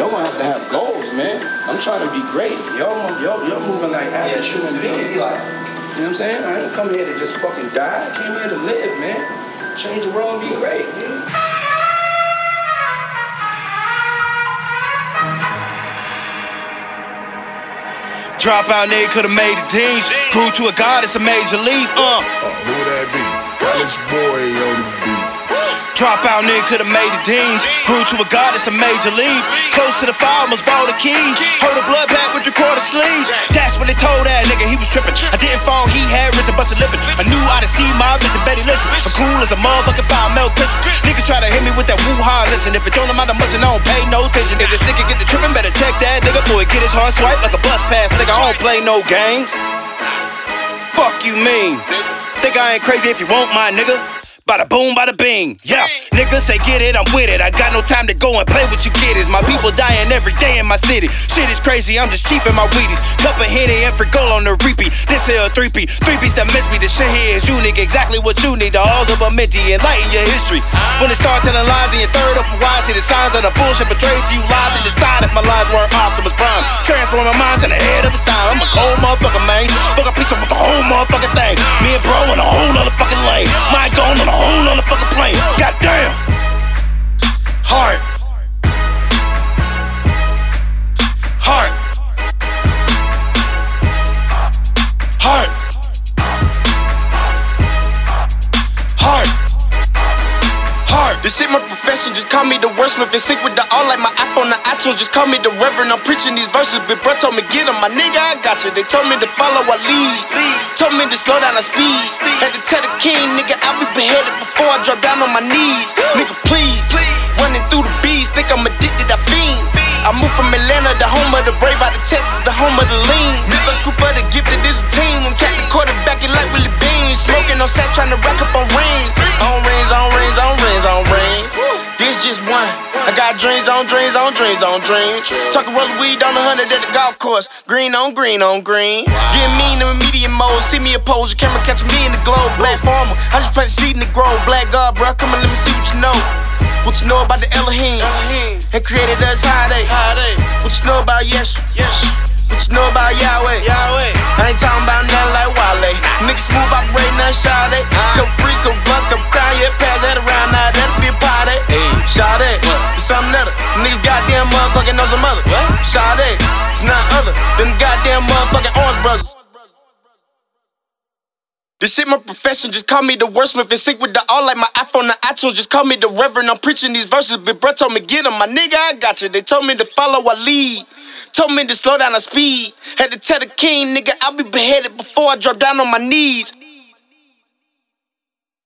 y'all gonna have to have goals, man. I'm trying to be great. Y'all, y'all, y'all moving like average human beings. You know what I'm saying? I ain't come here to just fucking die. I came here to live, man. Change the world and be great. Man. Dropout nigga could've made the teams. Grew to a god, it's a major leap. Uh. Who that be? College boy on the beat. Dropout nigga could've made the deans. Grew to a god, it's a major league. Close to the fire, almost bought a key. Hold a blood pack with your quarter sleeves. That's what they told that nigga, he was tripping. I didn't fall, he had risen, busted lippin'. I knew I'd see my vision, Betty listen. I'm cool as a motherfucking fire milk Christmas. Niggas try to hit me with that woo ha, listen. If it don't amount to much, I don't pay no attention. If this nigga get the trippin', better check that nigga boy. Get his heart swipe like a bus pass, nigga. I don't play no games. Fuck you mean? Think I ain't crazy if you want my nigga? Bada boom, bada bing. Yeah, niggas say get it, I'm with it. I got no time to go and play with you kiddies. My people dying every day in my city. Shit is crazy, I'm just chiefing my Wheaties. Cup of Henny and for gold on the repeat. This here a three P. Three piece that miss me. The shit here is unique. Exactly what you need. The halls of a minty. Enlighten your history. When it start telling lies in your third open wide, see the signs of the bullshit betrayed you lies and decide if my lies weren't Optimus Prime. Transform my mind to the head of a style. I'm a cold motherfucker, man. Fuck a piece of the whole motherfucking thing. Me and bro in a whole This shit my profession, just call me the wordsmith and sync with the all like my iPhone, the iTunes. Just call me the reverend. I'm preaching these verses. Big bro told me get 'em, my nigga. I got you. They told me to follow, I lead. Told me to slow down the speed. Had to tell the king, nigga, I'll be beheaded before I drop down on my knees. Nigga, please. Running through the bees, think I'm addicted, I fiend. I moved from Atlanta, the home of the brave, out of Texas, the home of the lean. Never school for the gifted, this a team. I'm captain quarterbacking like Willie Bean. Smoking on sack, trying to rack up. On just one. I got dreams on dreams on dreams on dreams. Talking roll weed on the hundred at the golf course. Green on green on green. Getting mean in the medium mode. See me oppose. Your camera catch me in the globe. Black farmer. I just plant seed in the grove. Black God, bro. Come on, let me see what you know. What you know about the Elohim? And created us how they? What you know about Yes? Yes. What you know about Yahweh? Yahweh. I ain't talking about nothing like Wale. Niggas smooth operating that shawty. Come free, come bust, come cry, yeah, something other. Niggas goddamn motherfucking knows a mother. What? Shawty. It's not other than goddamn motherfucking Orange Brothers. This shit my profession, just call me the wordsmith and sync with the all like my iPhone, the iTunes. Just call me the reverend. I'm preaching these verses. Big bro told me get 'em, my nigga. I got you. They told me to follow, I lead. Told me to slow down the speed. Had to tell the king, nigga, I'll be beheaded before I drop down on my knees.